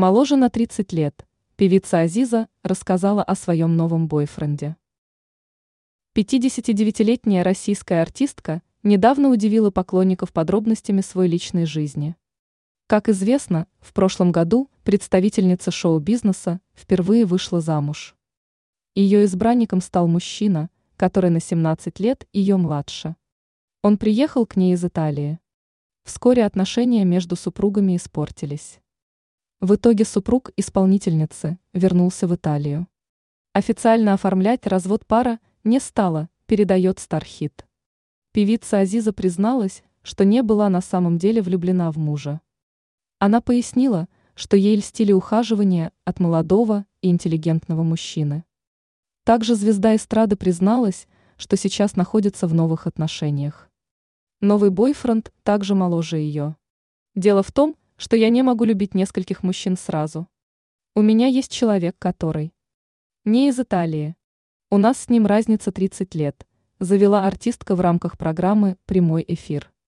Моложе на 30 лет, певица Азиза рассказала о своем новом бойфренде. 59-летняя российская артистка недавно удивила поклонников подробностями своей личной жизни. Как известно, в прошлом году представительница шоу-бизнеса впервые вышла замуж. Ее избранником стал мужчина, который на 17 лет ее младше. Он приехал к ней из Италии. Вскоре отношения между супругами испортились. В итоге супруг исполнительницы вернулся в Италию. Официально оформлять развод пара не стала, передает Стархит. Певица Азиза призналась, что не была на самом деле влюблена в мужа. Она пояснила, что ей льстили ухаживания от молодого и интеллигентного мужчины. Также звезда эстрады призналась, что сейчас находится в новых отношениях. Новый бойфренд также моложе ее. Дело в том, что я не могу любить нескольких мужчин сразу. У меня есть человек, который не из Италии. У нас с ним разница 30 лет, завела артистка в рамках программы «Прямой эфир».